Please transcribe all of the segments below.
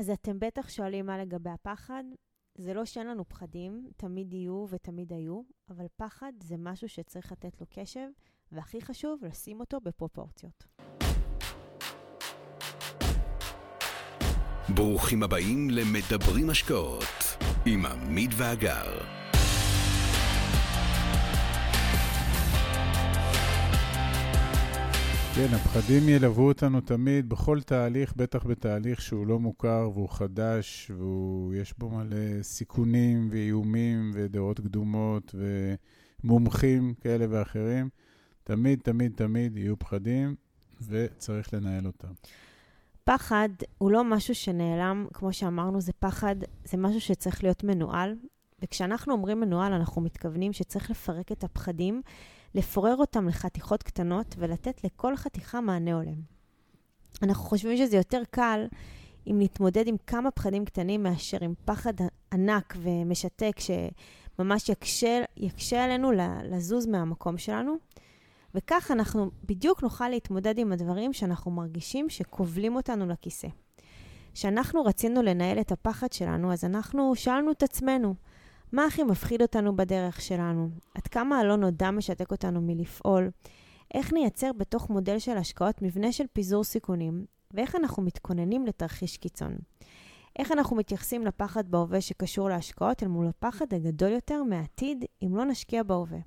אז אתם בטח שואלים מה לגבי הפחד. זה לא שאין לנו פחדים, תמיד יהיו ותמיד היו, אבל פחד זה משהו שצריך לתת לו קשב, והכי חשוב, לשים אותו בפרופורציות. ברוכים הבאים למדברים השקעות עם עמית ואגר. כן, הפחדים ילוו אותנו תמיד, בכל תהליך, בטח בתהליך שהוא לא מוכר והוא חדש, ויש בו מלא סיכונים ואיומים ודעות קדומות ומומחים כאלה ואחרים. תמיד, תמיד, תמיד יהיו פחדים, וצריך לנהל אותם. פחד הוא לא משהו שנעלם, כמו שאמרנו, זה פחד, זה משהו שצריך להיות מנוהל. וכשאנחנו אומרים מנוהל, אנחנו מתכוונים שצריך לפרק את הפחדים, לפורר אותם לחתיכות קטנות ולתת לכל חתיכה מענה הולם. אנחנו חושבים שזה יותר קל אם נתמודד עם כמה פחדים קטנים מאשר עם פחד ענק ומשתק שממש יקשה, יקשה עלינו לזוז מהמקום שלנו. וכך אנחנו בדיוק נוכל להתמודד עם הדברים שאנחנו מרגישים שכובלים אותנו לכיסא. כשאנחנו רצינו לנהל את הפחד שלנו, אז אנחנו שאלנו את עצמנו, מה הכי מפחיד אותנו בדרך שלנו? עד כמה הלא נודע משתק אותנו מלפעול? איך נייצר בתוך מודל של השקעות מבנה של פיזור סיכונים? ואיך אנחנו מתכוננים לתרחיש קיצון? איך אנחנו מתייחסים לפחד בהווה שקשור להשקעות אל מול הפחד הגדול יותר מהעתיד אם לא נשקיע בהווה?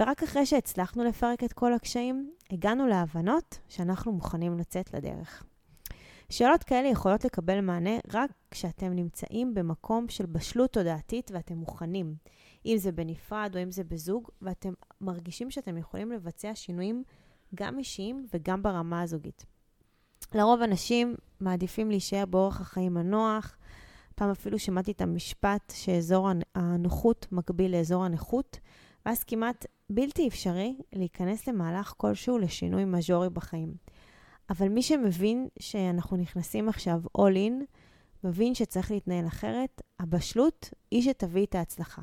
ורק אחרי שהצלחנו לפרק את כל הקשיים, הגענו להבנות שאנחנו מוכנים לצאת לדרך. שאלות כאלה יכולות לקבל מענה רק כשאתם נמצאים במקום של בשלות תודעתית ואתם מוכנים, אם זה בנפרד או אם זה בזוג, ואתם מרגישים שאתם יכולים לבצע שינויים גם אישיים וגם ברמה הזוגית. לרוב אנשים מעדיפים להישאר באורח החיים הנוח. פעם אפילו שמעתי את המשפט שאזור הנוחות מקביל לאזור הנכות, ואז כמעט בלתי אפשרי להיכנס למהלך כלשהו לשינוי מז'ורי בחיים. אבל מי שמבין שאנחנו נכנסים עכשיו all in, מבין שצריך להתנהל אחרת, הבשלות היא שתביא את ההצלחה.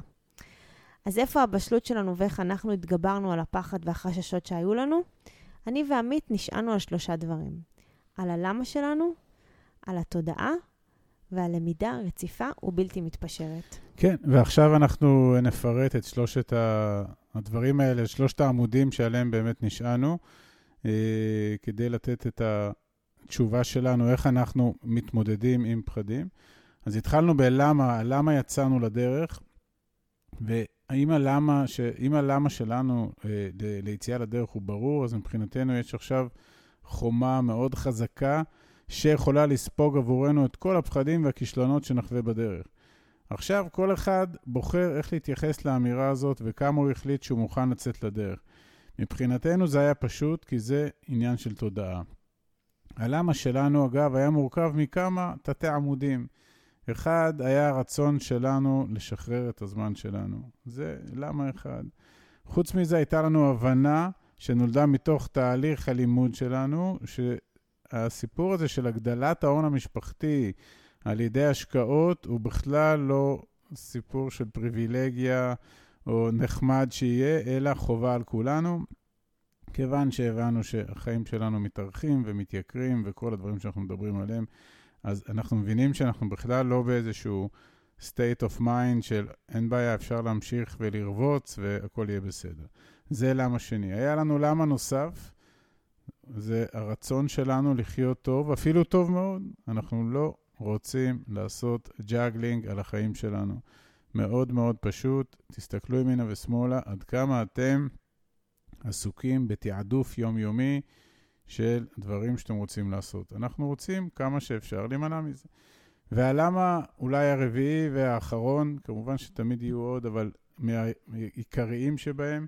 אז איפה הבשלות שלנו ואיך אנחנו התגברנו על הפחד והחששות שהיו לנו? אני ועמית נשענו על שלושה דברים. על הלמה שלנו, על התודעה ועל למידה רציפה ובלתי מתפשרת. כן, ועכשיו אנחנו נפרט את שלושת הדברים האלה, שלושת העמודים שעליהם באמת נשענו. אה, כדי לתת את התשובה שלנו, איך אנחנו מתמודדים עם פחדים. אז התחלנו בלמה, למה יצאנו לדרך, והאם הלמה, ש, הלמה שלנו אה, ליציאה לדרך הוא ברור, אז מבחינתנו יש עכשיו חומה מאוד חזקה שיכולה לספוג עבורנו את כל הפחדים והכישלונות שנחווה בדרך. עכשיו כל אחד בוחר איך להתייחס לאמירה הזאת וכמה הוא החליט שהוא מוכן לצאת לדרך. מבחינתנו זה היה פשוט, כי זה עניין של תודעה. הלמה שלנו, אגב, היה מורכב מכמה תתי עמודים. אחד היה הרצון שלנו לשחרר את הזמן שלנו. זה למה אחד. חוץ מזה, הייתה לנו הבנה שנולדה מתוך תהליך הלימוד שלנו, שהסיפור הזה של הגדלת ההון המשפחתי על ידי השקעות הוא בכלל לא סיפור של פריבילגיה או נחמד שיהיה, אלא חובה על כולנו, כיוון שהבנו שהחיים שלנו מתארכים ומתייקרים וכל הדברים שאנחנו מדברים עליהם, אז אנחנו מבינים שאנחנו בכלל לא באיזשהו state of mind של אין בעיה, אפשר להמשיך ולרבוץ והכל יהיה בסדר. זה למה שני. היה לנו למה נוסף, זה הרצון שלנו לחיות טוב, אפילו טוב מאוד. אנחנו לא רוצים לעשות juggling על החיים שלנו. מאוד מאוד פשוט, תסתכלו ימינה ושמאלה, עד כמה אתם עסוקים בתעדוף יומיומי של דברים שאתם רוצים לעשות. אנחנו רוצים כמה שאפשר להימנע מזה. והלמה אולי הרביעי והאחרון, כמובן שתמיד יהיו עוד, אבל מהעיקריים שבהם,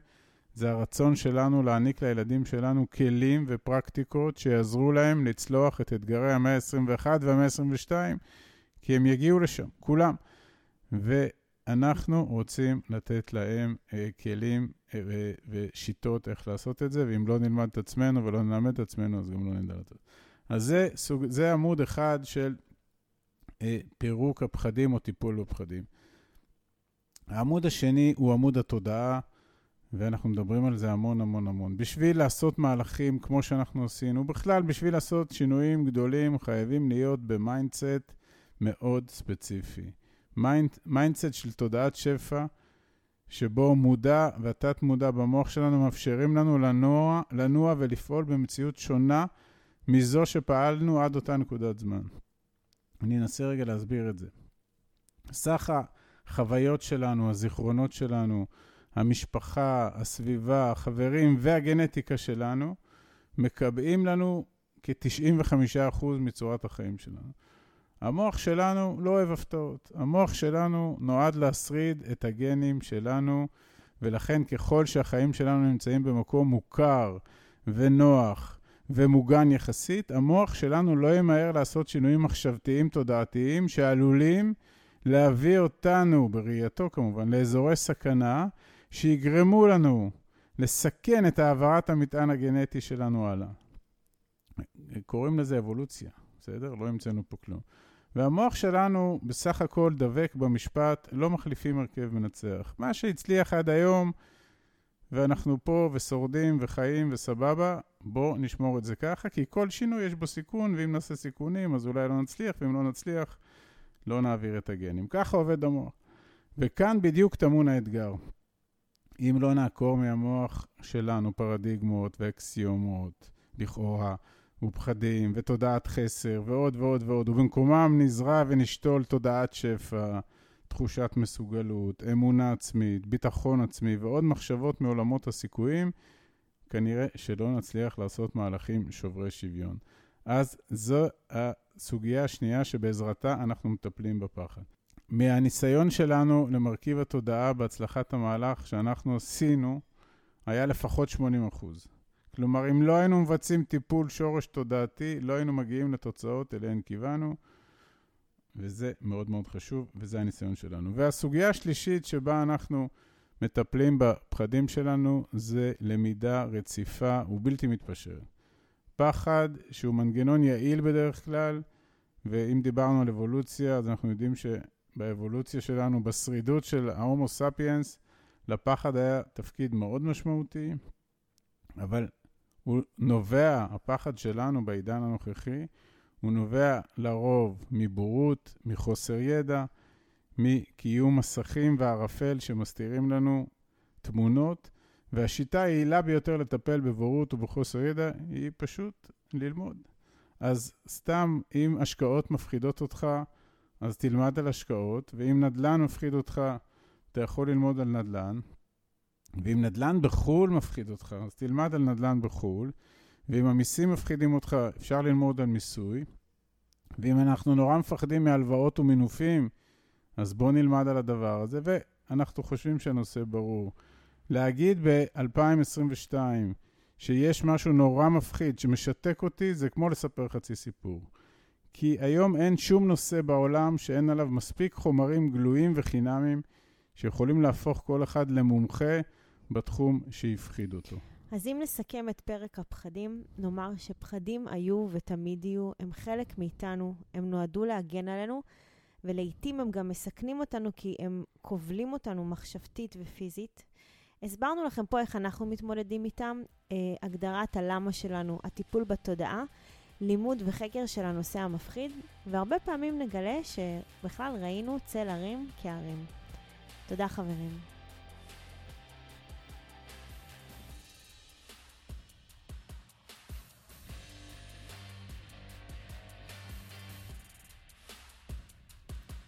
זה הרצון שלנו להעניק לילדים שלנו כלים ופרקטיקות שיעזרו להם לצלוח את אתגרי המאה ה-21 והמאה ה-22, כי הם יגיעו לשם, כולם. ו... אנחנו רוצים לתת להם אה, כלים אה, ושיטות איך לעשות את זה, ואם לא נלמד את עצמנו ולא נלמד את עצמנו, אז גם לא נדע לתת. אז זה, סוג, זה עמוד אחד של אה, פירוק הפחדים או טיפול בפחדים. העמוד השני הוא עמוד התודעה, ואנחנו מדברים על זה המון המון המון. בשביל לעשות מהלכים כמו שאנחנו עשינו, בכלל, בשביל לעשות שינויים גדולים, חייבים להיות ב mindset מאוד ספציפי. mindset של תודעת שפע, שבו מודע והתת מודע במוח שלנו מאפשרים לנו לנוע, לנוע ולפעול במציאות שונה מזו שפעלנו עד אותה נקודת זמן. אני אנסה רגע להסביר את זה. סך החוויות שלנו, הזיכרונות שלנו, המשפחה, הסביבה, החברים והגנטיקה שלנו, מקבעים לנו כ-95% מצורת החיים שלנו. המוח שלנו לא אוהב הפתעות. המוח שלנו נועד להשריד את הגנים שלנו, ולכן ככל שהחיים שלנו נמצאים במקום מוכר ונוח ומוגן יחסית, המוח שלנו לא ימהר לעשות שינויים מחשבתיים תודעתיים שעלולים להביא אותנו, בראייתו כמובן, לאזורי סכנה שיגרמו לנו לסכן את העברת המטען הגנטי שלנו הלאה. קוראים לזה אבולוציה, בסדר? לא המצאנו פה כלום. והמוח שלנו בסך הכל דבק במשפט, לא מחליפים הרכב מנצח. מה שהצליח עד היום, ואנחנו פה ושורדים וחיים וסבבה, בואו נשמור את זה ככה, כי כל שינוי יש בו סיכון, ואם נעשה סיכונים אז אולי לא נצליח, ואם לא נצליח, לא נעביר את הגנים. ככה עובד המוח. וכאן בדיוק טמון האתגר. אם לא נעקור מהמוח שלנו פרדיגמות ואקסיומות, לכאורה, ופחדים, ותודעת חסר, ועוד ועוד ועוד, ובמקומם נזרע ונשתול תודעת שפע, תחושת מסוגלות, אמונה עצמית, ביטחון עצמי, ועוד מחשבות מעולמות הסיכויים, כנראה שלא נצליח לעשות מהלכים שוברי שוויון. אז זו הסוגיה השנייה שבעזרתה אנחנו מטפלים בפחד. מהניסיון שלנו למרכיב התודעה בהצלחת המהלך שאנחנו עשינו, היה לפחות 80 אחוז. כלומר, אם לא היינו מבצעים טיפול שורש תודעתי, לא היינו מגיעים לתוצאות אליהן כיוונו, וזה מאוד מאוד חשוב, וזה הניסיון שלנו. והסוגיה השלישית שבה אנחנו מטפלים בפחדים שלנו, זה למידה רציפה ובלתי מתפשרת. פחד שהוא מנגנון יעיל בדרך כלל, ואם דיברנו על אבולוציה, אז אנחנו יודעים שבאבולוציה שלנו, בשרידות של ההומו ספיאנס, לפחד היה תפקיד מאוד משמעותי, אבל הוא נובע, הפחד שלנו בעידן הנוכחי, הוא נובע לרוב מבורות, מחוסר ידע, מקיום מסכים וערפל שמסתירים לנו תמונות, והשיטה היעילה ביותר לטפל בבורות ובחוסר ידע היא פשוט ללמוד. אז סתם, אם השקעות מפחידות אותך, אז תלמד על השקעות, ואם נדל"ן מפחיד אותך, אתה יכול ללמוד על נדל"ן, ואם נדל"ן בחו"ל מפחיד אותך, אז תלמד על נדל"ן בחו"ל, ואם המיסים מפחידים אותך, אפשר ללמוד על מיסוי, ואם אנחנו נורא מפחדים מהלוואות ומינופים, אז בואו נלמד על הדבר הזה, ואנחנו חושבים שהנושא ברור. להגיד ב-2022 שיש משהו נורא מפחיד שמשתק אותי, זה כמו לספר חצי סיפור. כי היום אין שום נושא בעולם שאין עליו מספיק חומרים גלויים וחינמים שיכולים להפוך כל אחד למומחה בתחום שהפחיד אותו. אז אם נסכם את פרק הפחדים, נאמר שפחדים היו ותמיד יהיו, הם חלק מאיתנו, הם נועדו להגן עלינו, ולעיתים הם גם מסכנים אותנו כי הם כובלים אותנו מחשבתית ופיזית. הסברנו לכם פה איך אנחנו מתמודדים איתם, אה, הגדרת הלמה שלנו, הטיפול בתודעה, לימוד וחקר של הנושא המפחיד, והרבה פעמים נגלה שבכלל ראינו צל הרים כהרים. תודה חברים.